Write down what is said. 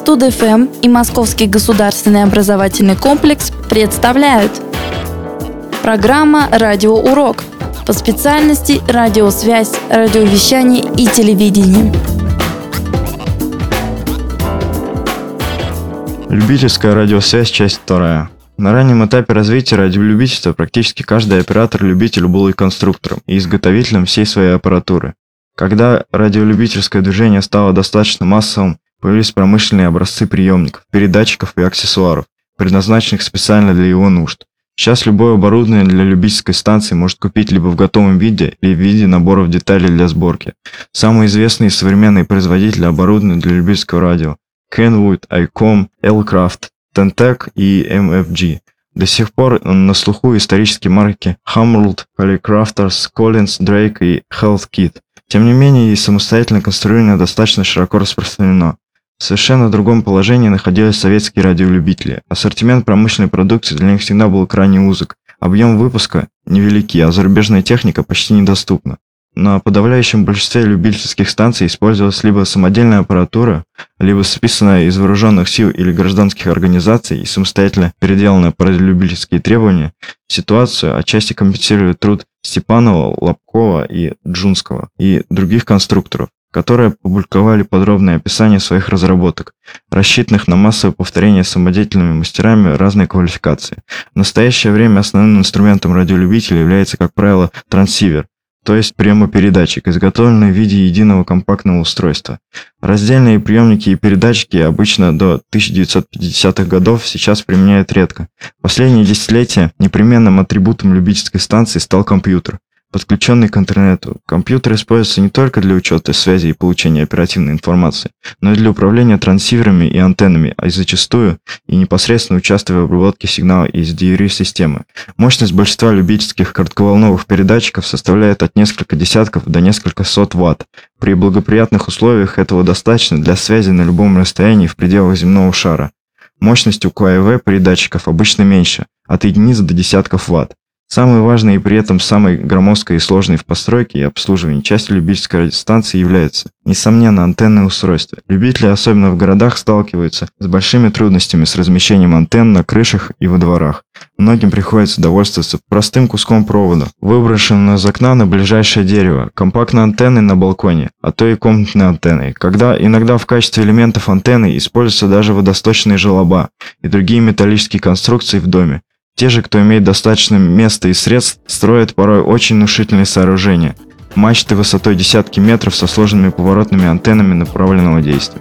Студ-ФМ и Московский государственный образовательный комплекс представляют Программа «Радиоурок» по специальности радиосвязь, радиовещание и телевидение. Любительская радиосвязь, часть вторая. На раннем этапе развития радиолюбительства практически каждый оператор-любитель был и конструктором, и изготовителем всей своей аппаратуры. Когда радиолюбительское движение стало достаточно массовым, появились промышленные образцы приемников, передатчиков и аксессуаров, предназначенных специально для его нужд. Сейчас любое оборудование для любительской станции может купить либо в готовом виде, либо в виде наборов деталей для сборки. Самые известные современные производители оборудования для любительского радио – Kenwood, ICOM, L-Craft, Tentec и MFG. До сих пор на слуху исторические марки Hamrold, Polycrafters, Collins, Drake и Health Kit. Тем не менее, и самостоятельное конструирование достаточно широко распространено. В совершенно другом положении находились советские радиолюбители. Ассортимент промышленной продукции для них всегда был крайне узок. Объем выпуска невелики, а зарубежная техника почти недоступна. На подавляющем большинстве любительских станций использовалась либо самодельная аппаратура, либо списанная из вооруженных сил или гражданских организаций и самостоятельно переделанная под любительские требования, ситуацию отчасти компенсирует труд Степанова, Лобкова и Джунского и других конструкторов, которые публиковали подробное описание своих разработок, рассчитанных на массовое повторение самодеятельными мастерами разной квалификации. В настоящее время основным инструментом радиолюбителя является, как правило, трансивер, то есть приемопередатчик, изготовленный в виде единого компактного устройства. Раздельные приемники и передатчики обычно до 1950-х годов сейчас применяют редко. Последние десятилетия непременным атрибутом любительской станции стал компьютер подключенный к интернету. Компьютер используется не только для учета связи и получения оперативной информации, но и для управления трансиверами и антеннами, а и зачастую и непосредственно участвуя в обработке сигнала из DRI-системы. Мощность большинства любительских коротковолновых передатчиков составляет от нескольких десятков до нескольких сот ватт. При благоприятных условиях этого достаточно для связи на любом расстоянии в пределах земного шара. Мощность у КВ передатчиков обычно меньше, от единиц до десятков ватт. Самой важной и при этом самой громоздкой и сложной в постройке и обслуживании частью любительской радиостанции является, несомненно, антенное устройство. Любители, особенно в городах, сталкиваются с большими трудностями с размещением антенн на крышах и во дворах. Многим приходится довольствоваться простым куском провода, выброшенным из окна на ближайшее дерево, компактной антенной на балконе, а то и комнатной антенной, когда иногда в качестве элементов антенны используются даже водосточные желоба и другие металлические конструкции в доме. Те же, кто имеет достаточно места и средств, строят порой очень внушительные сооружения. Мачты высотой десятки метров со сложными поворотными антеннами направленного действия.